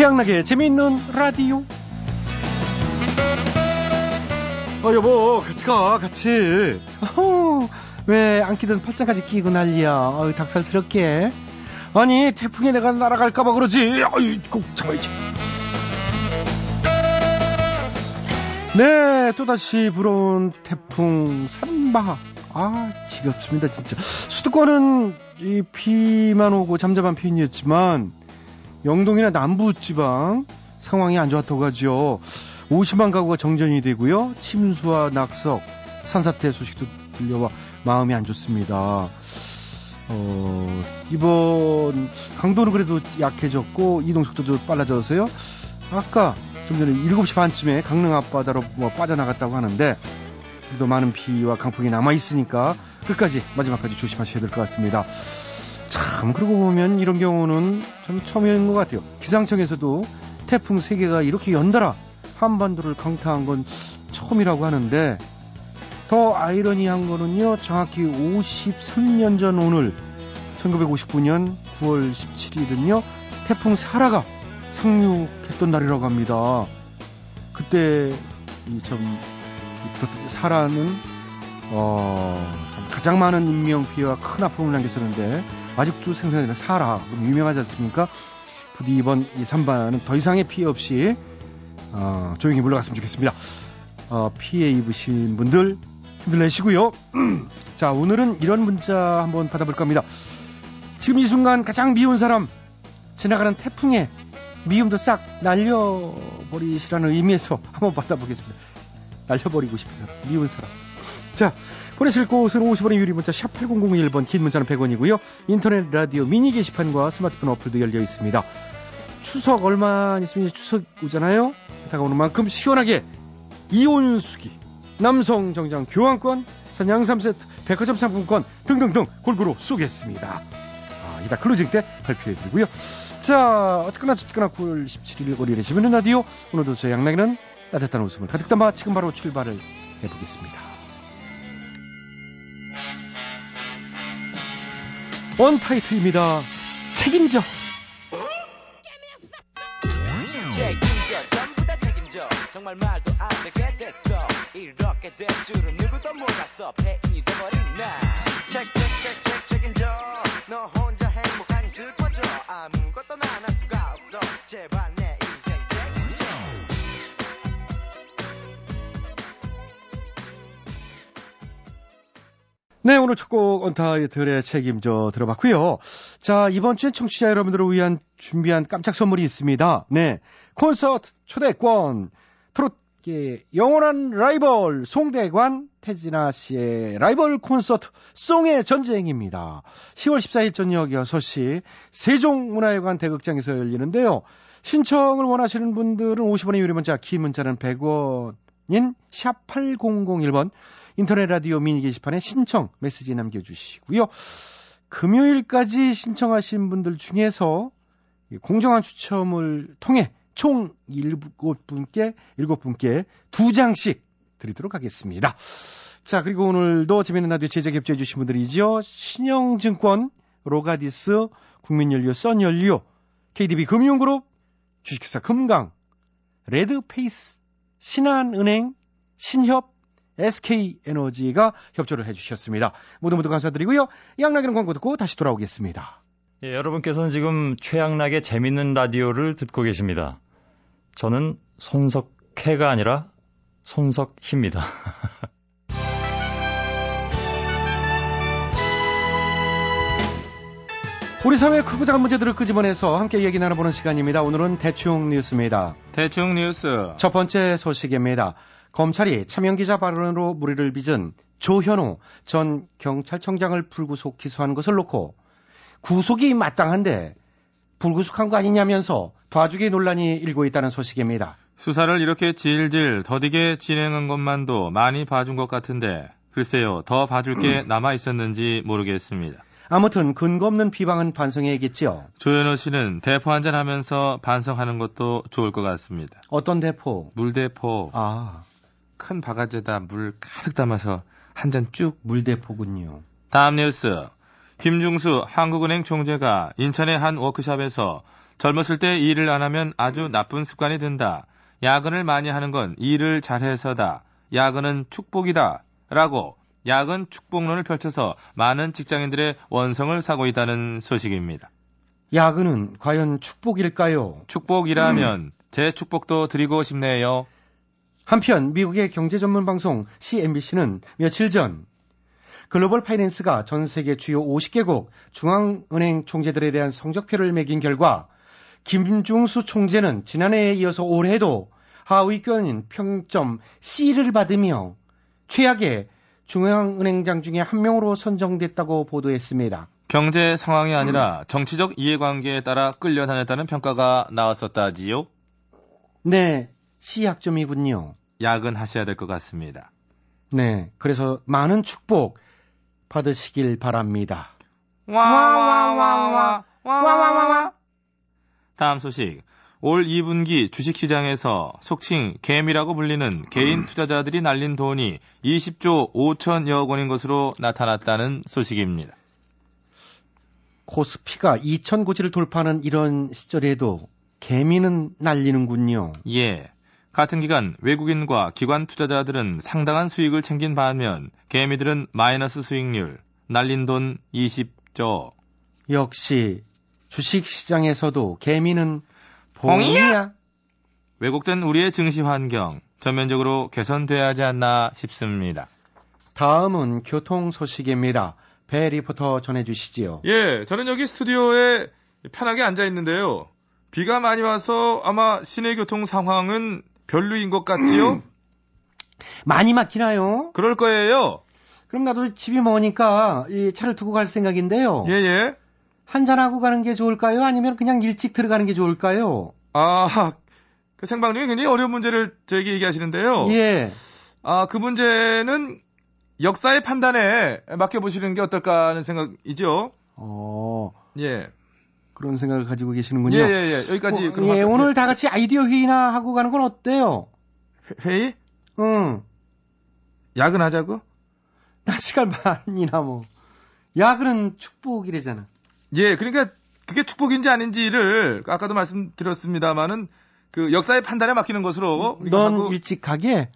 최양락의 재미있는 라디오. 어, 여보, 같이 가, 같이. 어허, 왜 안기든 팔짱까지 끼고 난리야. 어이, 닭살스럽게. 아니, 태풍에 내가 날아갈까봐 그러지. 어이, 꼭 참아야지. 네, 또다시 불어온 태풍 산바. 아, 지겹습니다, 진짜. 수도권은 이 비만 오고 잠잠한 편이었지만, 영동이나 남부 지방 상황이 안 좋았다고 하죠. 50만 가구가 정전이 되고요. 침수와 낙석, 산사태 소식도 들려와 마음이 안 좋습니다. 어, 이번 강도는 그래도 약해졌고 이동 속도도 빨라져서요. 아까 좀 전에 7시 반쯤에 강릉 앞바다로 뭐 빠져나갔다고 하는데 그래도 많은 비와 강풍이 남아 있으니까 끝까지 마지막까지 조심하셔야 될 것 같습니다. 참 그러고 보면 이런 경우는 참 처음인 것 같아요. 기상청에서도 태풍 세 개가 이렇게 연달아 한반도를 강타한 건 처음이라고 하는데 더 아이러니한 거는요. 정확히 53년 전 오늘 1959년 9월 17일은요. 태풍 사라가 상륙했던 날이라고 합니다. 그때 이참 사라는 어, 가장 많은 인명 피해와 큰 아픔을 남겼었는데 아직도 생산되는 사라 유명하지 않습니까? 부디 이번 이 산바는 더 이상의 피해 없이 어, 조용히 물러갔으면 좋겠습니다. 어, 피해 입으신 분들 힘들내시고요. 자 오늘은 이런 문자 한번 받아볼 겁니다. 지금 이 순간 가장 미운 사람 지나가는 태풍에 미움도 싹 날려버리시라는 의미에서 한번 받아보겠습니다. 날려버리고 싶은 사람, 미운 사람. 자, 보내실 곳은 50원의 유료 문자 샵 8001번 긴 문자는 100원이고요. 인터넷 라디오 미니 게시판과 스마트폰 어플도 열려 있습니다. 추석 얼마 있으면 추석 오잖아요. 다가오는 만큼 시원하게 이온수기, 남성 정장 교환권, 산양삼 세트, 백화점 상품권 등등등 골고루 쏘겠습니다. 아, 이따 클로징 때 발표해드리고요. 자, 어쨌거나 어쨌거나 9월 17일 월요일에 재밌는 라디오 오늘도 저 양락이는 따뜻한 웃음을 가득 담아 지금 바로 출발을 해보겠습니다. 원타이틀입니다. 책임져. 책임져. 전부 다 책임져. 정말 말도 안 되게 됐어. 이렇게 될 줄은 누구도 몰랐어. 폐인이 돼버린 나 책책책책 책 네, 오늘 첫 곡 언타이틀의 책임져 들어봤고요. 자, 이번 주엔 청취자 여러분들을 위한 준비한 깜짝 선물이 있습니다. 네, 콘서트 초대권 트롯계 영원한 라이벌 송대관 태진아 씨의 라이벌 콘서트 송의 전쟁입니다. 10월 14일 저녁 6시 세종문화회관 대극장에서 열리는데요. 신청을 원하시는 분들은 50원의 유료 문자, 긴 문자는 100원 인 샵 8001번 인터넷 라디오 미니 게시판에 신청 메시지 남겨주시고요. 금요일까지 신청하신 분들 중에서 공정한 추첨을 통해 총 7분께, 7분께 2장씩 드리도록 하겠습니다. 자, 그리고 오늘도 재미있는 라디오 제작 협조해 주신 분들이죠. 신영증권, 로가디스, 국민연료, 썬연료, KDB 금융그룹, 주식회사 금강, 레드페이스, 신한은행, 신협, SK에너지가 협조를 해주셨습니다. 모두 모두 감사드리고요. 양락이는 광고 듣고 다시 돌아오겠습니다. 예, 여러분께서는 지금 최양락의 재밌는 라디오를 듣고 계십니다. 저는 손석해가 아니라 손석희입니다. 우리 사회의 크고 작은 문제들을 끄집어내서 함께 얘기 나눠보는 시간입니다. 오늘은 대충 뉴스입니다. 대충 뉴스. 첫 번째 소식입니다. 검찰이 차명기자 발언으로 무리를 빚은 조현우 전 경찰청장을 불구속 기소한 것을 놓고 구속이 마땅한데 불구속한 거 아니냐면서 봐주기 논란이 일고 있다는 소식입니다. 수사를 이렇게 질질 더디게 진행한 것만도 많이 봐준 것 같은데 글쎄요 더 봐줄 게 남아 있었는지 모르겠습니다. 아무튼 근거 없는 비방은 반성해야겠지요. 조현우 씨는 대포 한잔 하면서 반성하는 것도 좋을 것 같습니다. 어떤 대포? 물대포. 아. 큰 바가지에다 물 가득 담아서 한 잔 쭉 물대포군요. 다음 뉴스. 김중수 한국은행 총재가 인천의 한 워크숍에서 젊었을 때 일을 안 하면 아주 나쁜 습관이 든다. 야근을 많이 하는 건 일을 잘해서다. 야근은 축복이다. 라고 야근 축복론을 펼쳐서 많은 직장인들의 원성을 사고 있다는 소식입니다. 야근은 과연 축복일까요? 축복이라면 제 축복도 드리고 싶네요. 한편 미국의 경제 전문 방송 CNBC는 며칠 전 글로벌 파이낸스가 전 세계 주요 50개국 중앙은행 총재들에 대한 성적표를 매긴 결과 김중수 총재는 지난해에 이어서 올해도 하위권인 평점 C를 받으며 최악의 중앙은행장 중에 한 명으로 선정됐다고 보도했습니다. 경제 상황이 아니라 정치적 이해관계에 따라 끌려다녔다는 평가가 나왔었다지요? 네, C 학점이군요. 야근하셔야 될 것 같습니다. 네, 그래서 많은 축복 받으시길 바랍니다. 와와와와와와와와 다음 소식. 올 2분기 주식시장에서 속칭 개미라고 불리는 개인 투자자들이 날린 돈이 20조 5천여 원인 것으로 나타났다는 소식입니다. 코스피가 2천 고지를 돌파하는 이런 시절에도 개미는 날리는군요. 예. 같은 기간 외국인과 기관 투자자들은 상당한 수익을 챙긴 반면 개미들은 마이너스 수익률, 날린 돈 20조. 역시 주식 시장에서도 개미는 봉이야. 왜곡된 우리의 증시 환경 전면적으로 개선돼야 하지 않나 싶습니다. 다음은 교통 소식입니다. 배 리포터 전해주시지요. 예, 저는 여기 스튜디오에 편하게 앉아 있는데요. 비가 많이 와서 아마 시내 교통 상황은 별로인 것 같지요? 많이 막히나요? 그럴 거예요. 그럼 나도 집이 머니까 이 차를 두고 갈 생각인데요. 예, 예. 한잔하고 가는 게 좋을까요? 아니면 그냥 일찍 들어가는 게 좋을까요? 아, 그 생방 중에 굉장히 어려운 문제를 저에게 얘기하시는데요. 예. 아, 그 문제는 역사의 판단에 맡겨보시는 게 어떨까 하는 생각이죠. 어, 예. 그런 생각을 가지고 계시는군요. 예, 예, 예. 여기까지. 어, 예. 오늘 다 같이 아이디어 회의나 하고 가는 건 어때요? 회- 회의? 응. 야근하자고? 날씨가 반이나 뭐. 야근은 축복이래잖아. 예, 그러니까 그게 축복인지 아닌지를 아까도 말씀드렸습니다만은 그 역사의 판단에 맡기는 것으로 넌 하고 일찍 가게?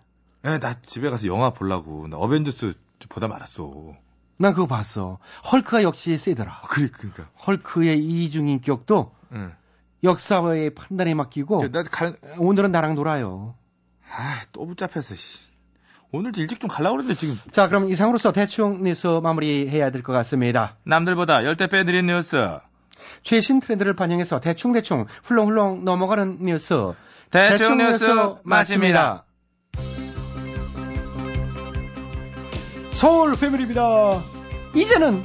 예, 나 집에 가서 영화 보려고. 나 어벤져스 좀 보다 말았어. 난 그거 봤어. 헐크가 역시 세더라. 아, 그래, 그러니까. 헐크의 이중인격도 응. 역사의 판단에 맡기고 저, 나 갈, 오늘은 나랑 놀아요. 아, 또 붙잡혔어, 씨. 오늘도 일찍 좀 가려고 그랬는데 지금. 자, 그럼 이상으로서 대충 뉴스 마무리해야 될 것 같습니다. 남들보다 열대 배 느린 뉴스. 최신 트렌드를 반영해서 대충대충 훌렁훌렁 넘어가는 뉴스. 대충 뉴스 마칩니다. 서울 패밀리입니다. 이제는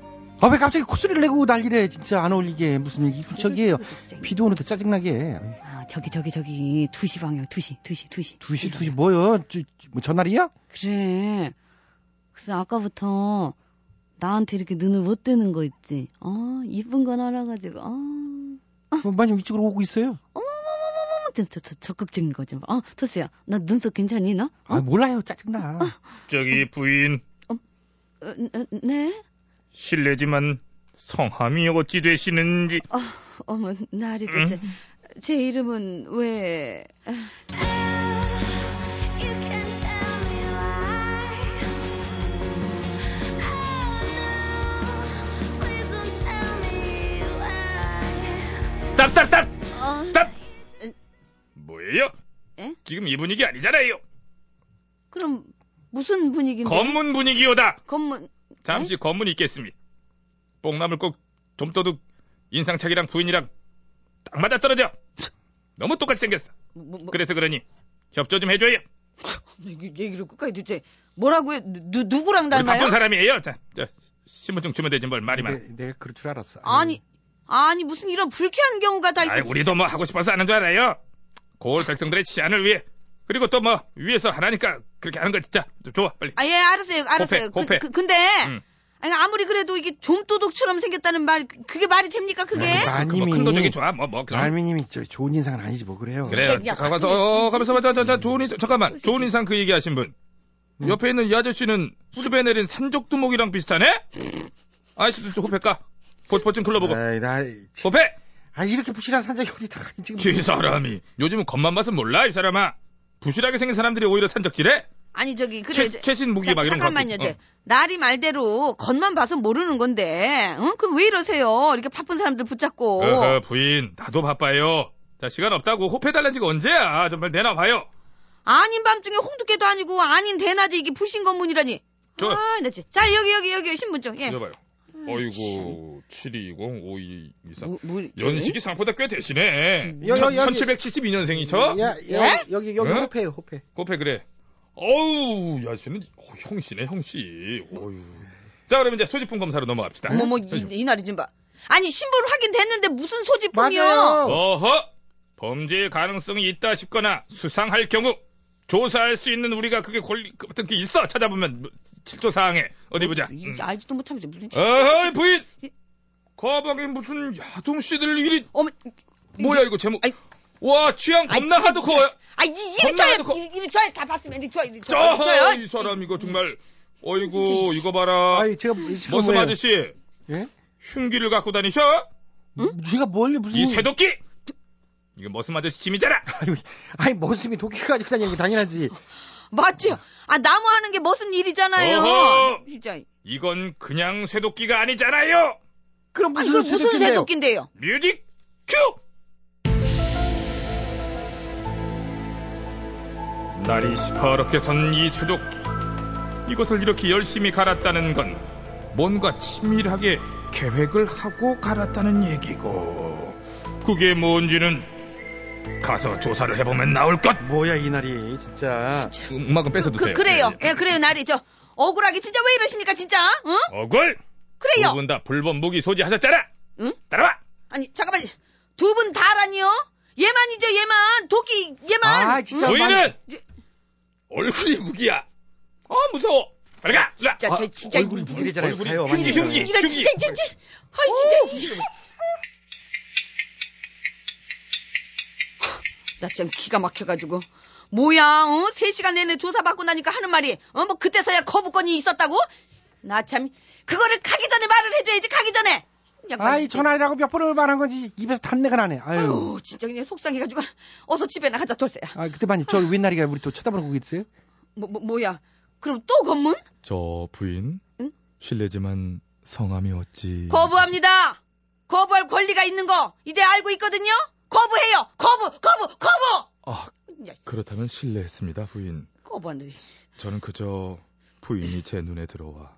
아 왜 갑자기 콧소리를 내고 난리래 진짜 안 어울리게 무슨 이 저기에요 비도 오는데 짜증나게 아, 저기 저기 저기 2시 방향 2시 2시 2시. 2시 2시 뭐요 저, 뭐 전날이야? 그래. 그래서 아까부터 나한테 이렇게 눈을 못 뜨는 거 있지. 어, 이쁜 건 알아가지고. 어. 어, 마님 이쪽으로 오고 있어요 어머머머머머 저, 저, 저 적극적인 거 좀. 봐. 어, 토스야. 나 눈썹 괜찮니 너? 어? 아 몰라요 짜증나 저기 부인 어, 어, 네? 실례지만 성함이 어찌 되시는지? 어, 어머, 나리 도대체 응? 제 이름은 왜... 스탑 스탑 스탑! 어... 스탑! 뭐예요? 에? 지금 이 분위기 아니잖아요. 그럼 무슨 분위기인데? 검문 분위기요다. 검문... 잠시 검문 있겠습니다. 뽕나물 꼭 좀도둑 인상착이랑 부인이랑 딱 맞아 떨어져. 너무 똑같이 생겼어. 뭐, 뭐, 그래서 그러니 협조 좀 해줘요. 얘기, 얘기를 끝까지 듣지. 뭐라고요? 누, 누구랑 우리 닮아요? 바쁜 사람이에요. 자, 저 신분증 주면 되지 뭘 말이 많아. 내, 내가 그럴 줄 알았어. 아니, 아니 무슨 이런 불쾌한 경우가 다 있어. 아이, 우리도 뭐 하고 싶어서 하는 줄 알아요. 고을 백성들의 치안을 위해. 그리고 또 뭐 위에서 하라니까 그렇게 하는 거 진짜 좋아 빨리. 아, 예, 알았어요, 알았어요. 호패. 그, 그, 근데, 응. 아니, 아무리 그래도 이게 좀도둑처럼 생겼다는 말, 그게 말이 됩니까, 그게? 아이고, 뭐 마님이 큰 도둑이 좋아 뭐뭐 그럼. 말미님이 저 좋은 인상은 아니지 뭐 그래요. 그래요. 야, 자, 가면서 어, 가면서 자, 자, 자, 좋은 인상 잠깐만. 좋은 인상 그 얘기하신 분. 음. 옆에 있는 이 아저씨는 숲에 내린 산적두목이랑 비슷하네? 아이씨, 저 호패 까. 보트 좀 불러보고. 아이, 나, 호패! 아 이렇게 부실한 산적이 어디다 지금? 이 사람이. 요즘은 겉만 봐서 몰라, 이 사람아. 부실하게 생긴 사람들이 오히려 산적질해? 아니, 저기, 그래. 최, 최신 무기 자, 막 이런 거. 잠깐만요, 갖고. 저. 날이 말대로 겉만 봐서 모르는 건데, 응? 그럼 왜 이러세요? 이렇게 바쁜 사람들 붙잡고. 어. 어허, 부인. 나도 바빠요. 자, 시간 없다고 호패 달란 지가 언제야? 정말 내놔 봐요. 아닌 밤중에 홍두깨도 아니고, 아닌 대낮에 이게 불신 검문이라니. 저- 아, 나지. 자, 여기, 여기, 여기, 신분증. 예. 읽어봐요. 어이구, 7220, 5224. 뭐, 뭐, 연식이 생각보다 꽤 되시네. 여- 여- 여기- 1772년생이 저? 야, 예? 여, 여기 여기 응? 호패요 호패. 코페 그래. 어우, 야, 씨는 어, 형씨네, 형씨. 어유. 자, 그럼 이제 소지품 검사로 넘어갑시다. 어머머, 이, 소지품. 이 날이 좀 봐. 아니, 신분 확인됐는데 무슨 소지품이요? 맞아요. 어허! 범죄의 가능성이 있다 싶거나 수상할 경우 조사할 수 있는 우리가 그게 권리 같은 게 있어. 찾아보면 뭐, 칠조 사항에 어디 보자. 이- 음. 알지도 못하면서 무슨. 어허, 부인. 거방에 무슨 야동 씨들 일이 어머, 뭐야 이거 제목. 아이. 와, 취향 아이, 겁나 진짜, 하드코어야. 아, 이, 이리 겁나 줘요. 이리, 줘요. 다 봤으면 이리 줘요. 이리 줘요. 저, 이 사람 이거 정말 어이구, 이거 봐라. 아이 제가 머슴 뭐예요? 아저씨, 예? 흉기를 갖고 다니셔? 네가 뭘 무슨 이 쇠도끼! 이거 머슴 아저씨 짐이잖아! 아니, 아니 머슴이 도끼 가지고 다니는 게 당연하지. 맞죠? 아, 나무 하는 게 무슨 일이잖아요. 어허! 진짜. 이건 그냥 쇠도끼가 아니잖아요! 그럼 아니, 무슨 그럼 무슨 쇠도끼인데요? 뮤직 큐! 날이 시퍼렇게 선 이 쇠도끼. 이것을 이렇게 열심히 갈았다는 건 뭔가 치밀하게 계획을 하고 갈았다는 얘기고. 그게 뭔지는 가서 조사를 해보면 나올 것! 뭐야 이 날이 진짜. 음악은 뺏어도 그, 돼요. 그래요. 예, 예. 예, 그래요. 날이 저 억울하게 진짜 왜 이러십니까, 진짜? 응? 억울! 그래요. 두 분 다 불법 무기 소지하셨잖아! 응? 따라와! 아니, 잠깐만. 두 분 다라니요? 얘만이죠, 얘만. 도끼, 얘만. 아 진짜. 보이는 예. 얼굴이 무기야. 어 무서워. 빨리 가. 진짜, 저, 진짜. 얼굴이 가요, 흉기. 흉기. 흉기. 진짜, 진짜. 아이, 진짜. 나참 기가 막혀가지고. 뭐야, 어? 3시간 내내 조사받고 나니까 하는 말이, 어, 뭐, 그때서야 거부권이 있었다고? 나 참, 그거를 가기 전에 말을 해줘야지, 가기 전에! 아이. 전화이라고 몇 번을 말한 건지 입에서 단내가 나네. 아유. 아유, 진짜 그냥 속상해가지고. 어서 집에 나가자, 돌쇠야. 아 그때 마님 저 웬날이가 우리 또 쳐다보고 있어요? 뭐, 뭐, 뭐야. 그럼 또 검문? 저 부인 응? 실례지만 성함이 어찌 거부합니다! 거부할 권리가 있는 거, 이제 알고 있거든요? 거부해요! 거부! 거부! 거부! 아 야, 그렇다면 실례했습니다 부인 거부하는데. 저는 그저 부인이 제 눈에 들어와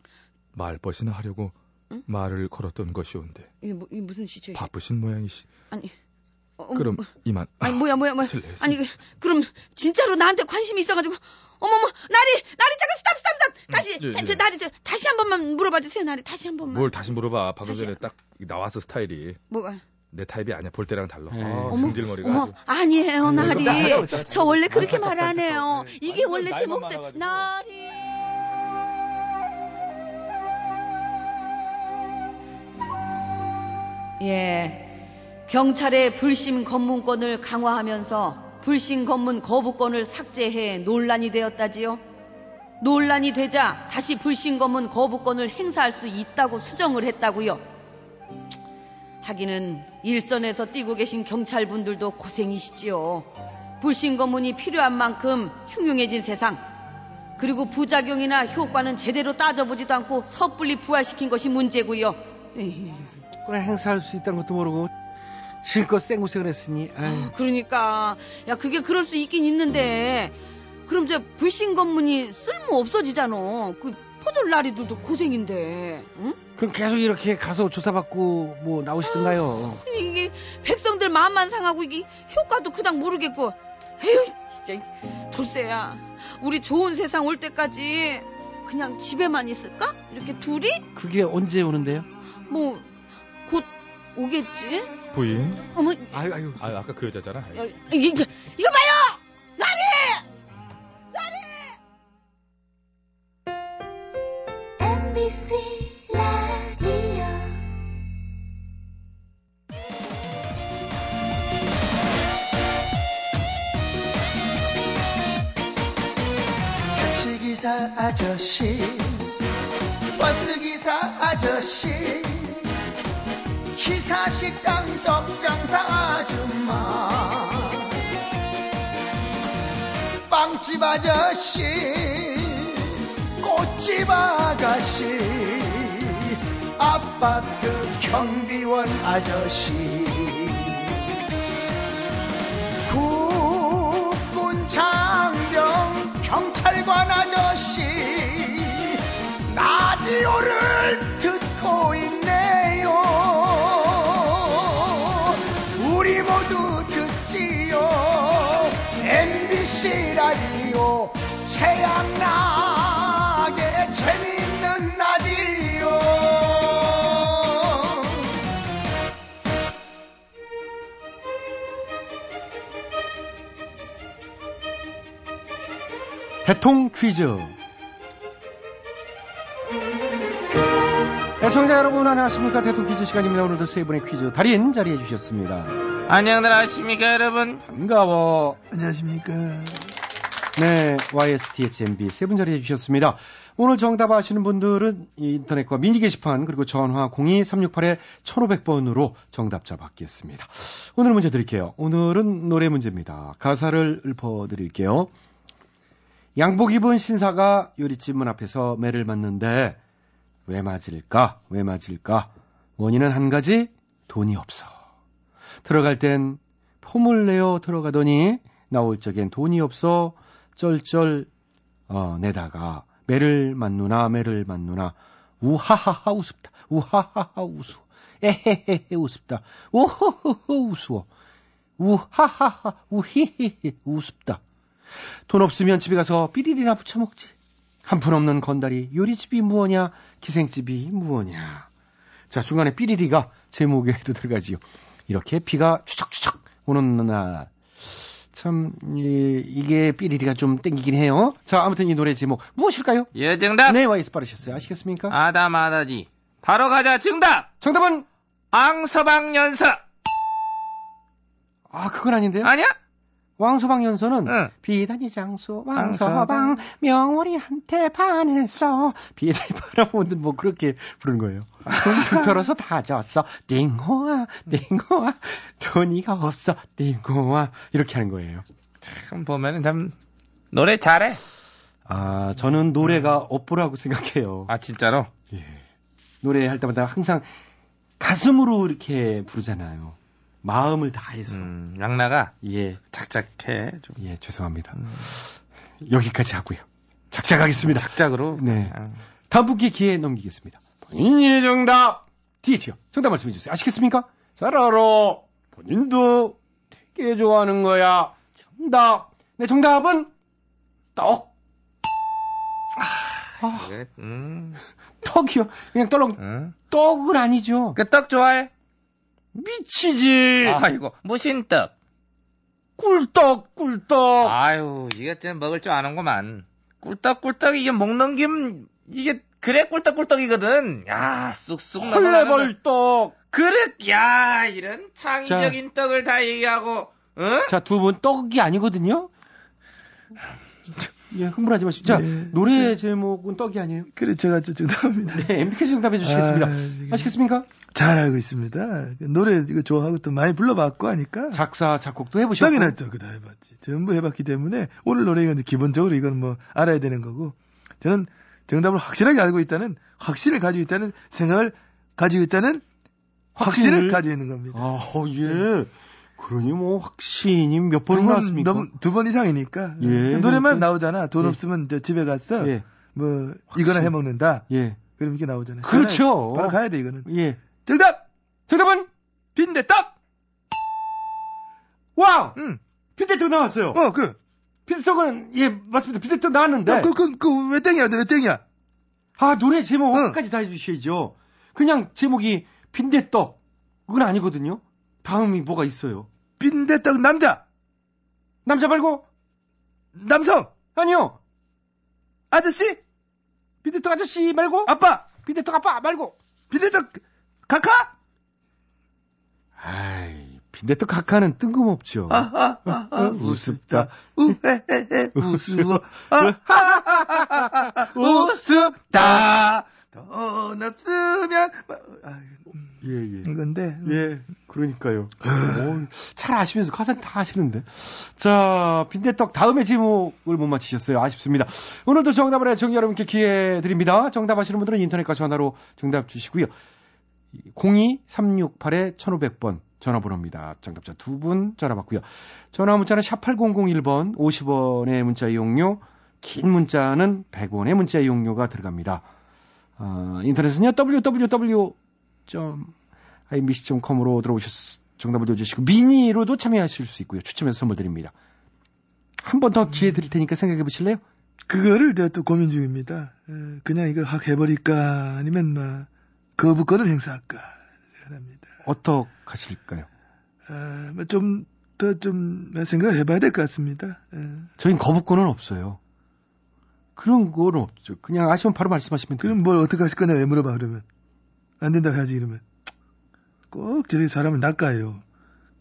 말벗이나 하려고 응? 말을 걸었던 것이온데 이게, 뭐, 이게 무슨 시죠? 바쁘신 모양이시 아니, 어, 그럼 뭐, 이만 아니 아, 뭐야 뭐야 뭐야 실례했습니다. 아니 그, 그럼 진짜로 나한테 관심이 있어가지고 어머머 나리 나리 잠깐 스탑 스탑 스탑 다시 예, 다- 예. 저, 나리 저 다시 한 번만 물어봐 주세요 나리 다시 한 번만 뭘 다시 물어봐 방금 전에 딱 나왔어 스타일이 뭐가 내 타입이 아니야 볼 때랑 달라 예. 아, 어머, 승질머리가 어머 아주 아니에요 아니, 나리. 저 원래 그렇게 말 안 해요 아니, 이게 아니, 원래 제 많아가지고. 나리 예 경찰의 불심 검문권을 강화하면서 불심 검문 거부권을 삭제해 논란이 되었다지요. 논란이 되자 다시 불심 검문 거부권을 행사할 수 있다고 수정을 했다고요. 하기는 일선에서 뛰고 계신 경찰분들도 고생이시지요. 불신 검문이 필요한 만큼 흉흉해진 세상. 그리고 부작용이나 효과는 제대로 따져보지도 않고 섣불리 부활시킨 것이 문제고요. 에이, 그래 행사할 수 있다는 것도 모르고 실컷 쌩구쌩을 했으니 아유. 그러니까 야 그게 그럴 수 있긴 있는데 그럼 저 불신 검문이 쓸모 없어지잖아. 그 나리들도 고생인데. 응? 그럼 계속 이렇게 가서 조사받고 뭐 나오시던가요? 이게 백성들 마음만 상하고 이게 효과도 그닥 모르겠고. 에휴 진짜 돌쇠야. 우리 좋은 세상 올 때까지 그냥 집에만 있을까? 이렇게 둘이? 그게 언제 오는데요? 뭐 곧 오겠지? 부인. 어머 아유 아유. 아유 아까 그 여자잖아. 이, 이거 봐요! 나리! MBC 라디오. 택시기사 아저씨 버스기사 아저씨 기사식당 떡장사 아줌마 빵집 아저씨 꽃집 아가씨 아파트 경비원 아저씨. 국군 장병 경찰관 아저씨. 라디오를 듣고 있네요. 우리 모두 듣지요. MBC 라디오 최양락 대통 퀴즈. 애청자 여러분 안녕하십니까 대통 퀴즈 시간입니다. 오늘도 세 분의 퀴즈 달인 자리해 주셨습니다. 안녕들 하십니까 여러분? 반가워. 안녕하십니까 네, YSTHMB 세 분 자리해 주셨습니다. 오늘 정답 아시는 분들은 인터넷과 미니 게시판 그리고 전화 02-368-1500번으로 정답자 받겠습니다. 오늘 문제 드릴게요. 오늘은 노래 문제입니다. 가사를 읊어드릴게요. 양복 입은 신사가 요리집 문 앞에서 매를 맞는데 왜 맞을까? 왜 맞을까? 원인은 한 가지 돈이 없어. 들어갈 땐 폼을 내어 들어가더니 나올 적엔 돈이 없어 쩔쩔 어, 내다가 매를 맞누나 매를 맞누나 우하하하 우습다 우하하하 우수 에헤헤헤 우습다 우호호호 우스워 우하하하 우히히히 우습다 돈 없으면 집에 가서 삐리리나 부쳐 먹지 한푼 없는 건달이 요리집이 무엇냐 기생집이 무엇냐 자 중간에 삐리리가 제목에도 들어가지요 이렇게 비가 추적추적 오는 날 참, 이, 이게 삐리리가 좀 땡기긴 해요. 자, 아무튼 이 노래 제목 무엇일까요? 예 정답. 네, 와이스 빠르셨어요. 아시겠습니까? 아다마다지. 바로 가자 정답. 정답은, 앙서방연서. 아, 그건 아닌데요? 아니야? 왕서방 연서는 응. 비단이 장수 왕서방 명월이한테 반해서 비단이 바라보는 뭐 그렇게 부르는 거예요. 돈툭 털어서 다 줬어 띵호아 띵호아 돈이가 없어 띵호아 이렇게 하는 거예요. 참 보면은 참 노래 잘해. 아 저는 노래가 업보라고 생각해요. 아 진짜로? 예. 노래할 때마다 항상 가슴으로 이렇게 부르잖아요. 마음을 다해서. 음, 양나가 예, 착착해. 좀 예, 죄송합니다. 여기까지 하고요. 작작하겠습니다. 착작으로. 네. 아, 다음 분께 기회 넘기겠습니다. 본인이 정답! DH요. 정답 말씀해 주세요. 아시겠습니까? 잘 알아. 본인도 되게 좋아하는 거야. 정답. 네, 정답은 떡. 그래. 음. 떡이요. 그냥 떨렁. 응. 떡은 아니죠. 그떡 좋아해? 미치지. 아이고 무슨 떡? 꿀떡, 꿀떡. 아유 이게 좀 먹을 줄 아는구만. 꿀떡꿀떡 이게 먹는 김 이게 그래 꿀떡꿀떡이거든. 야 쑥쑥 넘어가면서 헐레벌떡. 그래 야 이런 창의적인 떡을 다 얘기하고 응? 자, 두 분 떡이 아니거든요. 예, 흥분하지 마시고. 자, 네. 노래 제목은 떡이 아니에요. 그래 제가 저 정답입니다 네, MBK 정답해 주시겠습니다. 아, 지금 아시겠습니까? 잘 알고 있습니다 그 노래 이거 좋아하고 또 많이 불러봤고 하니까 작사, 작곡도 해보셨고. 당연히 또 그다 해봤지 전부 해봤기 때문에 오늘 노래 이건 기본적으로 이건 뭐 알아야 되는 거고 저는 정답을 확실하게 알고 있다는 확신을 가지고 있다는 생각을 가지고 있다는 확신을 확신을? 가지고 있는 겁니다. 아, 어, 예. 그러니 뭐 확신이 몇번두 번, 나왔습니까? 넘- 두번 이상이니까. 예, 노래만 그러니까- 나오잖아. 돈 예. 없으면 저 집에 가서 예. 뭐 확신. 이거나 해 먹는다. 예. 그럼 이렇게 나오잖아요. 그렇죠. 바로 가야 돼 이거는. 예. 정답. 정답은 빈대떡. 와! 응. 빈대떡 나왔어요. 어, 그. 빈대떡은 예, 맞습니다. 빈대떡 나왔는데 그, 그, 그, 왜 땡이야? 왜 땡이야? 아, 노래 응. 제목까지 다 해주셔야죠. 그냥 제목이 빈대떡. 그건 아니거든요. 다음이 뭐가 있어요. 빈대떡 남자. 남자 말고? 남성. 아니요. 아저씨. 빈대떡 아저씨 말고? 아빠. 빈대떡 아빠 말고? 빈대떡 카카. 아이, 빈대떡 카카는 뜬금없죠. 아, 아, 아, 아, 우습다. 우헤헤헤, 우스워. 아, 하하하하, 우습다. 돈 없으면, 아, 예, 예. 이건데. 예, 그러니까요. 오, 잘 아시면서 가사 다 아시는데. 자, 빈대떡 다음의 제목을 못 맞히셨어요. 아쉽습니다. 오늘도 정답을 해정 여러분께 기회 드립니다. 정답 아시는 분들은 인터넷과 전화로 정답 주시고요. 02-368-1500번 전화번호입니다. 정답자 두 분 전화 받고요. 전화 문자는 샵 8001번 50원의 문자 이용료, 긴 문자는 100원의 문자 이용료가 들어갑니다. 어, 인터넷은요, www.imbc.com으로 들어오셔서 정답을 넣어주시고, 미니로도 참여하실 수 있고요. 추첨해서 선물 드립니다. 한 번 더 기회 드릴 테니까 생각해 보실래요? 그거를 제가 또 고민 중입니다. 에, 그냥 이거 확 해버릴까, 아니면 막, 거부권을 행사할까, 합니다. 어떻게 하실까요? 아, 뭐 좀, 더 좀, 생각을 해봐야 될 것 같습니다. 에. 저희는 거부권은 없어요. 그런 건 없죠. 그냥 아시면 바로 말씀하시면 돼요. 그럼 뭘 어떻게 하실 거냐, 왜 물어봐, 그러면. 안 된다고 해야지, 이러면. 꼭 저렇게 사람을 낚아요.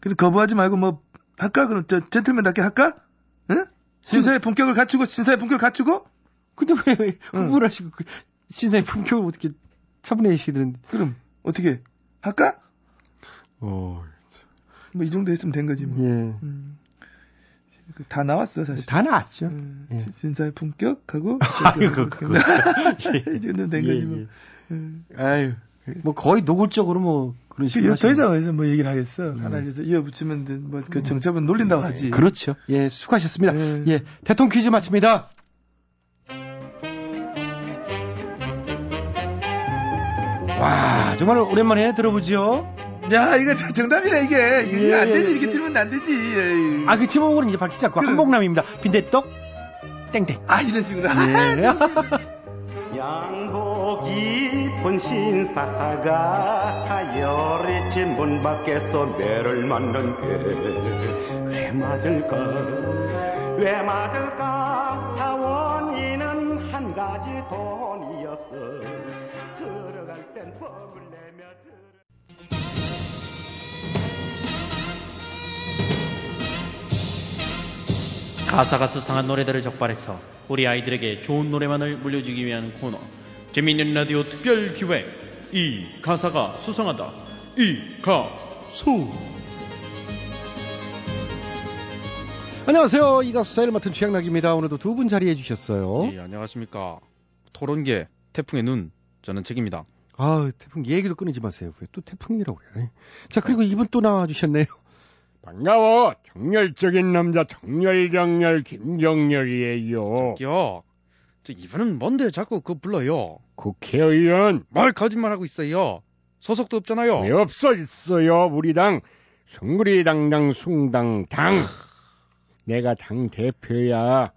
그럼 거부하지 말고 뭐, 할까? 그럼 저, 젠틀맨답게 할까? 응? 신사의 본격을 갖추고, 신사의 본격을 갖추고? 근데 왜, 왜 응. 흥분을 하시고, 그 신사의 품격을 어떻게 차분해지시는, 그럼, 어떻게, 할까? 어, 뭐, 이 정도 했으면 된 거지, 뭐. 예. 음. 그다 나왔어, 사실. 다 나왔죠. 음, 예. 신사의 품격하고. 아이고, 그거. 이 정도 된 거지, 뭐. 예, 음. 예. 아유, 뭐 거의 노골적으로 뭐 그런 식으로. 그, 더 이상 어디서 뭐 얘기를 하겠어. 하나 해서 이어붙이면 뭐그 정답은 놀린다고 하지. 그렇죠. 예, 수고하셨습니다. 예. 예, 대통령 퀴즈 마칩니다. 와, 정말 오랜만에 들어보죠. 야, 이거 저- 정답이네, 이게. 이거 예, 안 되지, 예, 이렇게 예. 들으면 안 되지. 에이. 아, 그 제목은 이제 밝히지 않고 그래. 한복남입니다. 빈대떡 땡땡. 아, 이런 식으로. 예. 양복 입은 신사가 열이집 문 밖에서 매를 맞는 게 왜 맞을까 왜 맞을까 가사가 수상한 노래들을 적발해서 우리 아이들에게 좋은 노래만을 물려주기 위한 코너 재미있는 라디오 특별 기획 이 가사가 수상하다 이 가수 안녕하세요. 이 가수 사회를 맡은 최양락입니다. 오늘도 두 분 자리해 주셨어요. 예, 안녕하십니까 토론계 태풍의 눈 저는 책입니다 아, 태풍 얘기도 끊이지 마세요. 왜 또 태풍이라고 그래. 자, 그리고 이분 또 나와 주셨네요. 반가워. 정열적인 남자 정열정열 김정열이에요. 저기요 저 이분은 뭔데 자꾸 그거 불러요 국회의원 뭘 거짓말하고 있어요 소속도 없잖아요 왜 없어 있어요. 우리 당 숭구리 당당 숭당 당. 내가 당 대표야.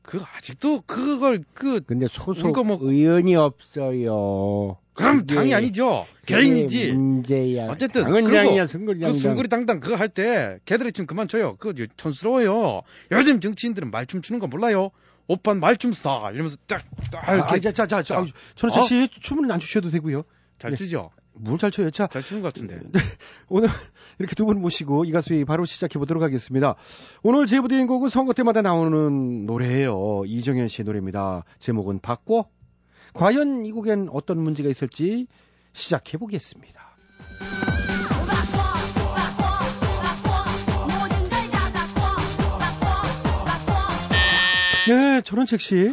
그 아직도 그걸 그 근데 소속 먹고. 의원이 없어요. 그럼 그게- 당이 아니죠 개인이지 문제야. 어쨌든 그리고 그 숭구리당당. 숭구리 당당 그거 할 때 걔들이 좀 그만 춰요. 그거 촌스러워요. 요즘 정치인들은 말춤 추는 거 몰라요. 오빤 말춤 스타 이러면서 딱딱 아, 이렇게 아, 자, 자, 자, 자. 자. 아유, 저는 어? 사실 춤은 안 추셔도 되고요. 잘 추죠. 뭘잘 춰요. 자, 잘 추는 것 같은데. 오늘 이렇게 두 분 모시고 이 가수의 바로 시작해 보도록 하겠습니다. 오늘 제보드린 곡은 선거 때마다 나오는 노래예요. 이정현 씨의 노래입니다. 제목은 바꿔. 과연 이 곡엔 어떤 문제가 있을지 시작해 보겠습니다. 네, 저는 책 씨.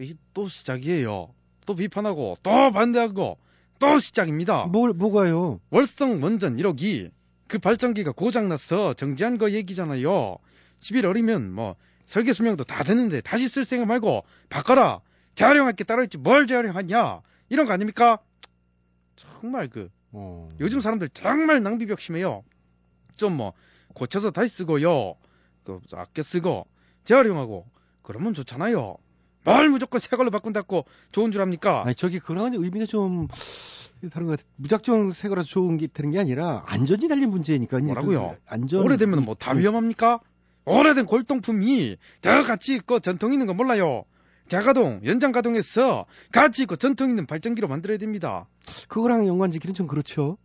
이또 시작이에요. 또 비판하고 또 반대하고 또 시작입니다. 뭐, 뭘, 뭐가요? 월성 원전 1호기. 그 발전기가 고장나서 정지한 거 얘기잖아요. 11월이면 뭐, 설계 수명도 다 됐는데 다시 쓸 생각 말고 바꿔라. 재활용할 게 따로 있지 뭘 재활용하냐. 이런 거 아닙니까? 정말 그, 어. 요즘 사람들 정말 낭비벽 심해요. 좀 뭐, 고쳐서 다시 쓰고요. 또 아껴 쓰고, 재활용하고, 그러면 좋잖아요. 뭘 무조건 새 걸로 바꾼다고 좋은 줄 압니까? 아니, 저기, 그런 의미가 좀, 다른 것 같아. 무작정 새 거라서 좋은 게 되는 게 아니라, 안전이 달린 문제니까. 뭐라고요? 그 안전. 오래되면 뭐 다 위험합니까? 오래된 골동품이 더 가치 있고 전통 있는 거 몰라요. 자가동, 연장 가동해서 가치 있고 전통 있는 발전기로 만들어야 됩니다. 그거랑 연관 짓기는 좀 그렇죠.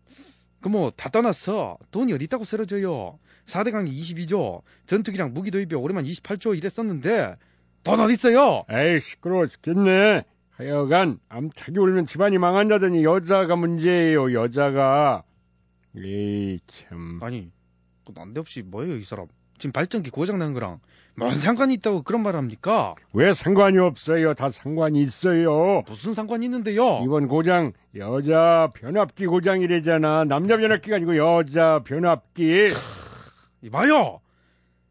그뭐다 떠나서 돈이 어디 있다고 쓰러져요. 4대 강이 22조, 전투기랑 무기 도입에 올해만 28조 이랬었는데 돈 어디 있어요? 에이, 시끄러워 죽겠네. 하여간, 암탉이 울면 집안이 망한다더니 여자가 문제예요, 여자가. 에이, 참. 아니, 그 난데없이 뭐예요 이 사람? 지금 발전기 고장난 거랑 뭔 상관이 있다고 그런 말 합니까? 왜 상관이 없어요? 다 상관이 있어요. 무슨 상관이 있는데요? 이번 고장, 여자 변압기 고장이래잖아. 남자 변압기가 아니고 여자 변압기. 이봐요.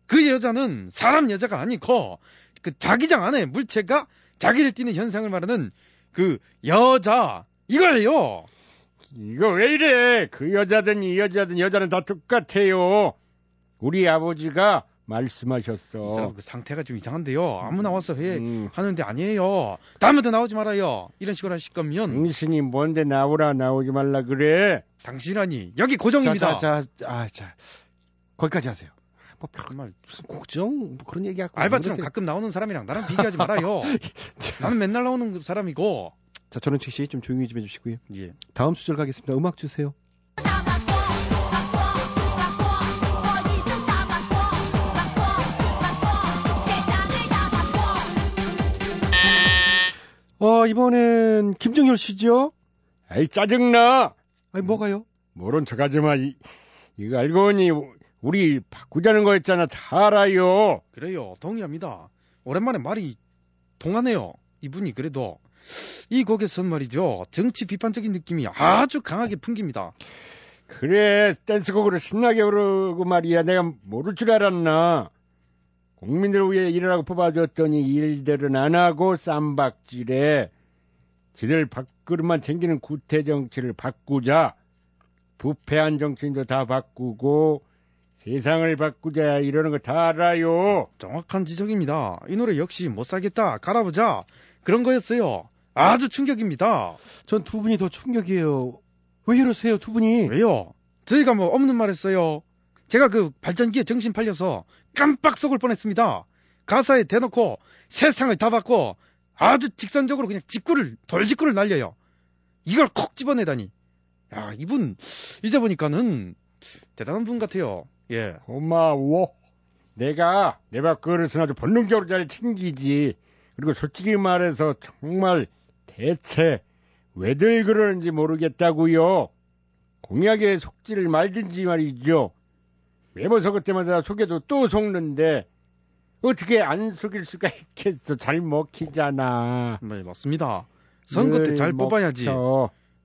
그 여자는 사람 여자가 아니고 그 자기장 안에 물체가 자기를 띠는 현상을 말하는 그 여자 이거예요. 이거 왜 이래? 그 여자든 이 여자든 여자는 다 똑같아요. 우리 아버지가 이 사람 말씀하셨어. 그 상태가 좀 이상한데요. 아무 나 와서 회 음, 하는데 아니에요. 다음부터 나오지 말아요. 이런 식으로 하실 거면 당신이 뭔데 나오라 나오지 말라 그래? 당신이라니 여기 고정입니다. 자, 자, 자, 아, 자. 거기까지 하세요. 뭐 정말 무슨 고정? 뭐 그런 얘기하고. 알바처럼. 가끔 나오는 사람이랑 나랑 비교하지 말아요. 자, 나는 맨날 나오는 그 사람이고. 자, 전원책 씨좀 조용히 좀 해주시고요. 예. 다음 수절 가겠습니다. 음악 주세요. 이번엔 김정열 씨죠? 아이, 짜증나! 아니, 뭐가요? 모른 척 하지 마. 이, 이거 알고 보니, 우리 바꾸자는 거였잖아. 다 알아요. 그래요. 동의합니다. 오랜만에 말이 통하네요. 이분이 그래도 이 곡에선 말이죠. 정치 비판적인 느낌이 아주 강하게 풍깁니다. 그래, 댄스곡으로 신나게 부르고 말이야. 내가 모를 줄 알았나. 국민들을 위해 일하라고 뽑아줬더니 일들은 안 하고 쌈박질해. 지들 밥그릇만 챙기는 구태 정치를 바꾸자. 부패한 정치인도 다 바꾸고 세상을 바꾸자 이러는 거 다 알아요. 정확한 지적입니다. 이 노래 역시 못 살겠다. 갈아보자. 그런 거였어요. 아주 충격입니다. 전 두 분이 더 충격이에요. 왜 이러세요, 두 분이? 왜요? 저희가 뭐 없는 말 했어요. 제가 그 발전기에 정신 팔려서 깜빡 속을 뻔했습니다. 가사에 대놓고 세상을 다 바꿔 아주 직선적으로 그냥 직구를 돌직구를 날려요. 이걸 콕 집어내다니. 야 이분 이제 보니까는 대단한 분 같아요. 예. 고마워. 내가 내 밥 그릇은 아주 본능적으로 잘 챙기지. 그리고 솔직히 말해서 정말 대체 왜들 그러는지 모르겠다고요. 공약에 속지를 말든지 말이죠. 매번 속을 때마다 속여도 또 속는데 어떻게 안 속일 수가 있겠어. 잘 먹히잖아. 네 맞습니다. 선거 때잘늘 뽑아야지.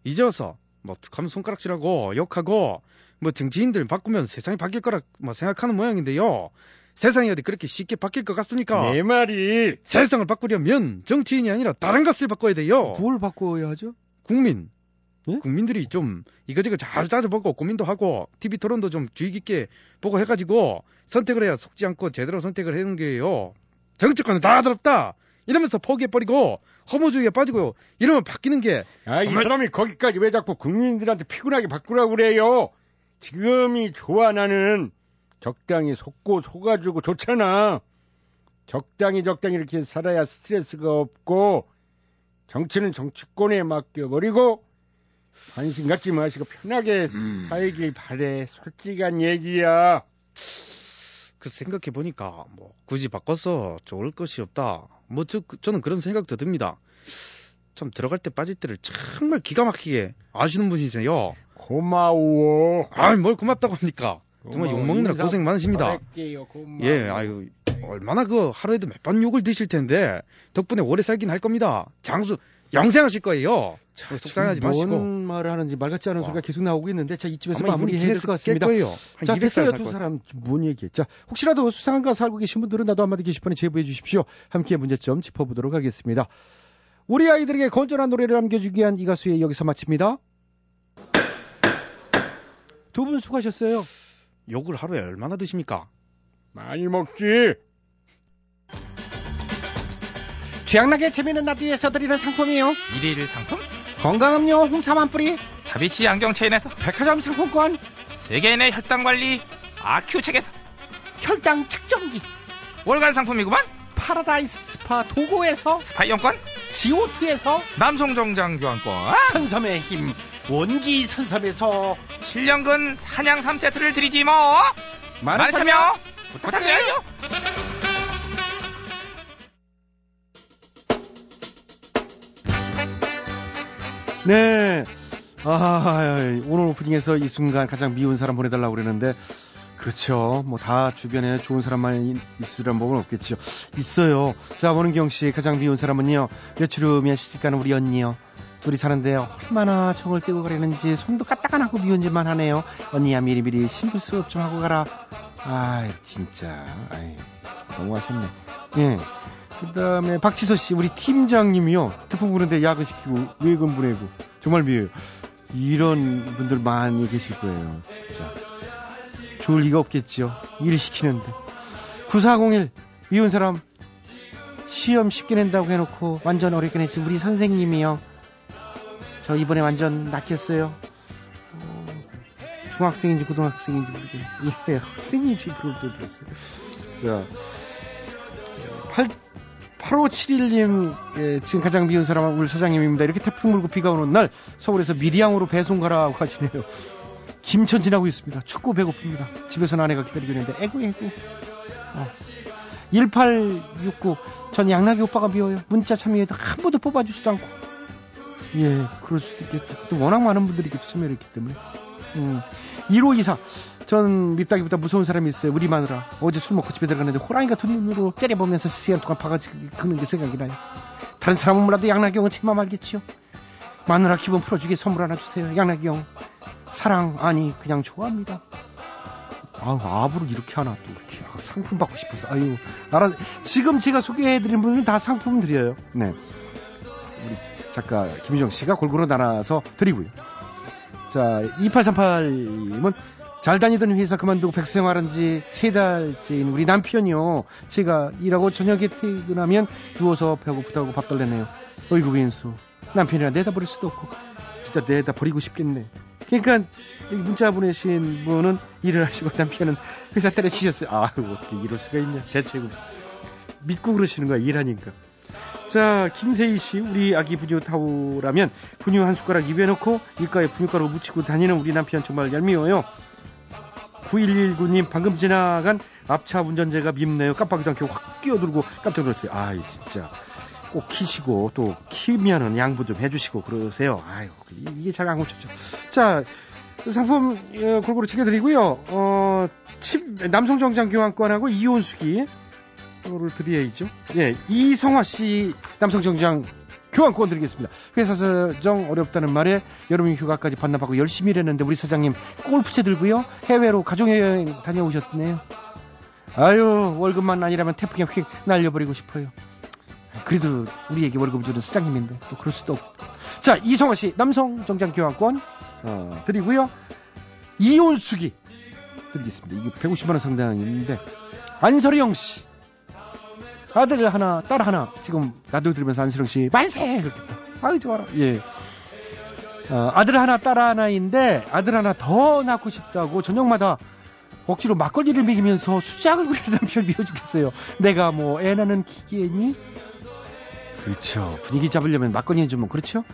이제 와서 뭐 툭하면 손가락질하고 욕하고 뭐 정치인들 바꾸면 세상이 바뀔 거라 뭐 생각하는 모양인데요. 세상이 어디 그렇게 쉽게 바뀔 것 같습니까? 내 말이 세상을 바꾸려면 정치인이 아니라 다른 것을 바꿔야 돼요. 뭘 바꿔야 하죠? 국민. 예? 국민들이 좀 이거저거 잘 따져보고 고민도 하고 TV 토론도 좀 주의 깊게 보고 해가지고 선택을 해야 속지 않고 제대로 선택을 하는 게요. 정치권은 다 더럽다. 이러면서 포기해버리고 허무주의에 빠지고 이러면 바뀌는 게 아, 이 정말- 사람이 거기까지 왜 자꾸 국민들한테 피곤하게 바꾸라고 그래요? 지금이 좋아, 나는. 적당히 속고 속아주고 좋잖아. 적당히 적당히 이렇게 살아야 스트레스가 없고, 정치는 정치권에 맡겨버리고, 관심 갖지 마시고 편하게 음. 살길 바래. 솔직한 얘기야. 그 생각해 보니까 뭐 굳이 바꿔서 좋을 것이 없다. 뭐 저, 저는 그런 생각도 듭니다. 참 들어갈 때 빠질 때를 정말 기가 막히게 아시는 분이세요. 고마워. 아이 뭘 고맙다고 합니까? 정말. 욕 먹느라 인사 고생 많으십니다. 할게요. 예, 아유 얼마나 그 하루에도 몇 번 욕을 드실 텐데 덕분에 오래 살긴 할 겁니다. 장수 영생하실 거예요. 자, 속상하지 지금 마시고. 뭔 말을 하는지 말 같지 않은 와. 소리가 계속 나오고 있는데 자 이쯤에서 마무리해야 될 것 같습니다. 자 200살 됐어요 살 두. 사람 뭔 얘기해. 자 혹시라도 수상한가 살고 계신 분들은 나도 한마디 게시판에 제보해 주십시오. 함께 문제점 짚어보도록 하겠습니다. 우리 아이들에게 건전한 노래를 남겨주기 위한 이 가수의 여기서 마칩니다. 두 분 수고하셨어요. 욕을 하루에 얼마나 드십니까? 많이 먹지. 취향나게 재미있는 라디오에서 드리는 상품이요. 일일 상품? 건강음료 홍삼 한 뿌리, 다비치 안경 체인에서 백화점 상품권, 세계인의 혈당 관리 아큐 책에서 혈당 측정기, 월간 상품이구만. 파라다이스 스파 도고에서 스파 이용권, 지오투에서 남성 정장 교환권, 선섬의 힘 원기 선섬에서 7년근 산양삼 세트를 드리지 뭐. 많은 참여 부탁드려요. 네. 아, 오늘 오프닝에서 이 순간 가장 미운 사람 보내달라고 그랬는데, 그렇죠. 뭐 다 주변에 좋은 사람만 있으란 법은 없겠죠. 있어요. 자, 원은경 씨 가장 미운 사람은요. 며칠 후면 시집가는 우리 언니요. 둘이 사는데 얼마나 정을 떼고 가려는지 손도 까딱 안 하고 미운짓만 하네요. 언니야 미리미리 신부 수업 좀 하고 가라. 아이 진짜. 아이 너무하셨네. 예. 그다음에 박지서 씨 우리 팀장님이요. 태풍 부는데 야근 시키고 외근 보내고 정말 미워요. 이런 분들 많이 계실 거예요. 진짜. 좋을 리가 없겠죠. 일 시키는데. 9401 미운 사람 시험 쉽게 낸다고 해놓고 완전 어렵게 냈지 우리 선생님이요. 저 이번에 완전 낚였어요. 어, 중학생인지 고등학생인지 모르겠네. 예, 학생인지 또 들었어요. 자, 8, 8571님, 예, 지금 가장 미운 사람은 우리 사장님입니다. 이렇게 태풍 불고 비가 오는 날 서울에서 미리양으로 배송 가라고 하시네요. 김천 지나고 있습니다. 춥고 배고픕니다. 집에서는 아내가 기다리고 있는데, 에구, 에구. 어. 1869, 전 양락이 오빠가 미워요. 문자 참여해도 한 번도 뽑아주지도 않고. 예, 그럴 수도 있겠다. 또 워낙 많은 분들이 참여를 했기 때문에. 음. 1524. 전 밉다기보다 무서운 사람이 있어요. 우리 마누라. 어제 술 먹고 집에 들어갔는데 호랑이 같은 눈으로 째려보면서 시간 동안 바가지 긁는 게 생각이 나요. 다른 사람은 몰라도 양락경은 제맘 알겠지요. 마누라 기분 풀어주게 선물 하나 주세요. 양락경. 사랑, 아니, 그냥 좋아합니다. 아우, 아부를 이렇게 하나 또 이렇게. 아, 상품 받고 싶어서. 아유, 알아. 지금 제가 소개해드린 분은 다 상품 드려요. 네. 우리 작가 김유정 씨가 골고루 나눠서 드리고요. 자, 2838님은 잘 다니던 회사 그만두고 백수 생활한 지 세 달째인 우리 남편이요. 제가 일하고 저녁에 퇴근하면 누워서 배고프다고 밥 달래네요. 어이구, 왼수. 남편이라 내다 버릴 수도 없고. 진짜 내다 버리고 싶겠네. 그러니까 문자 보내신 분은 일을 하시고 남편은 회사 때려치셨어요. 아유, 어떻게 이럴 수가 있냐. 대책을. 믿고 그러시는 거야, 일하니까. 자, 김세희 씨, 우리 아기 분유 타오라면 분유 한 숟가락 입에 넣고 일가에 분유가루 묻히고 다니는 우리 남편 정말 얄미워요. 9119님, 방금 지나간 앞차 운전자가 밉네요. 깜빡이도 않게 확 끼어들고 깜짝 놀랐어요. 아이, 진짜. 꼭 키시고 또 키면은 양보 좀 해주시고 그러세요. 아유, 이게 잘 안 고쳤죠. 자, 상품 어, 골고루 챙겨드리고요. 어, 칩, 남성 정장 교환권하고 이온 수기 를 드려야죠. 예, 이성화 씨 남성 정장 교환권 드리겠습니다. 회사 사정 어렵다는 말에 여름 휴가까지 반납하고 열심히 일했는데 우리 사장님 골프채 들고요. 해외로 가족여행 다녀오셨네요. 아유 월급만 아니라면 태풍에 휙 날려버리고 싶어요. 그래도 우리에게 월급 주는 사장님인데 또 그럴 수도 없고. 자 이성화 씨 남성 정장 교환권 어, 드리고요. 이온수기 드리겠습니다. 이게 150만 원 상당인데 안설영 씨 아들 하나, 딸 하나. 지금 라디오 들으면서 안수령 씨 만세! 그렇겠다. 아유 좋아라. 예. 어, 아들 하나, 딸 하나인데 아들 하나 더 낳고 싶다고 저녁마다 억지로 막걸리를 먹이면서 수작을 부리는 남편 미워주겠어요. 내가 뭐 애 낳는 기계니? 그렇죠. 분위기 잡으려면 막걸리는 좀뭐 그렇죠?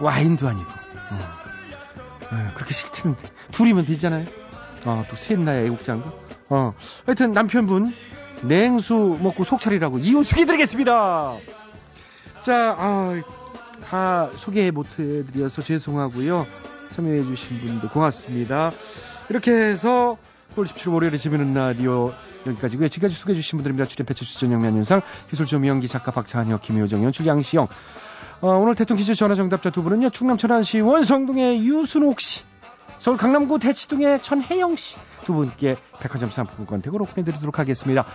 와인도 아니고. 어. 아유, 그렇게 싫다는데 둘이면 되잖아요. 어, 또 셋 나야 애국자인가? 어, 하여튼 남편분 냉수 먹고 속 차리라고 이혼수기 드리겠습니다. 자, 아, 다 소개 못 해드려서 죄송하고요. 참여해주신 분들 고맙습니다. 이렇게 해서 9월 17일 월요일에 재미있는 라디오 여기까지고요. 지금까지 소개해주신 분들입니다. 출연 배치수 전영면 윤상, 기술 조미영기 작가 박찬혁, 김효정, 연출 양시영, 어, 오늘 대통령 퀴즈 전화 정답자 두 분은요. 충남 천안시 원성동의 유순옥 씨, 서울 강남구 대치동의 전혜영 씨 두 분께 백화점 상품권 댁으로 보내드리도록 하겠습니다.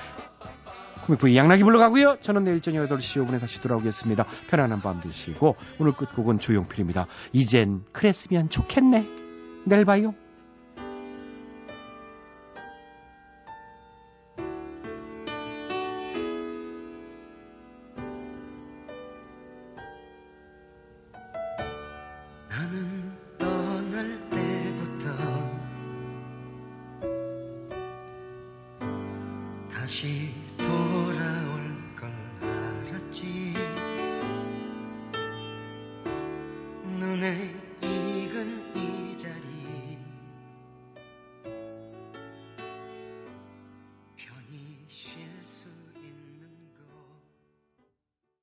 코믹부의 양락이 불러가고요. 저는 내일 저녁 8시 5분에 다시 돌아오겠습니다. 편안한 밤 되시고 오늘 끝곡은 조용필입니다. 이젠 그랬으면 좋겠네. 내일 봐요.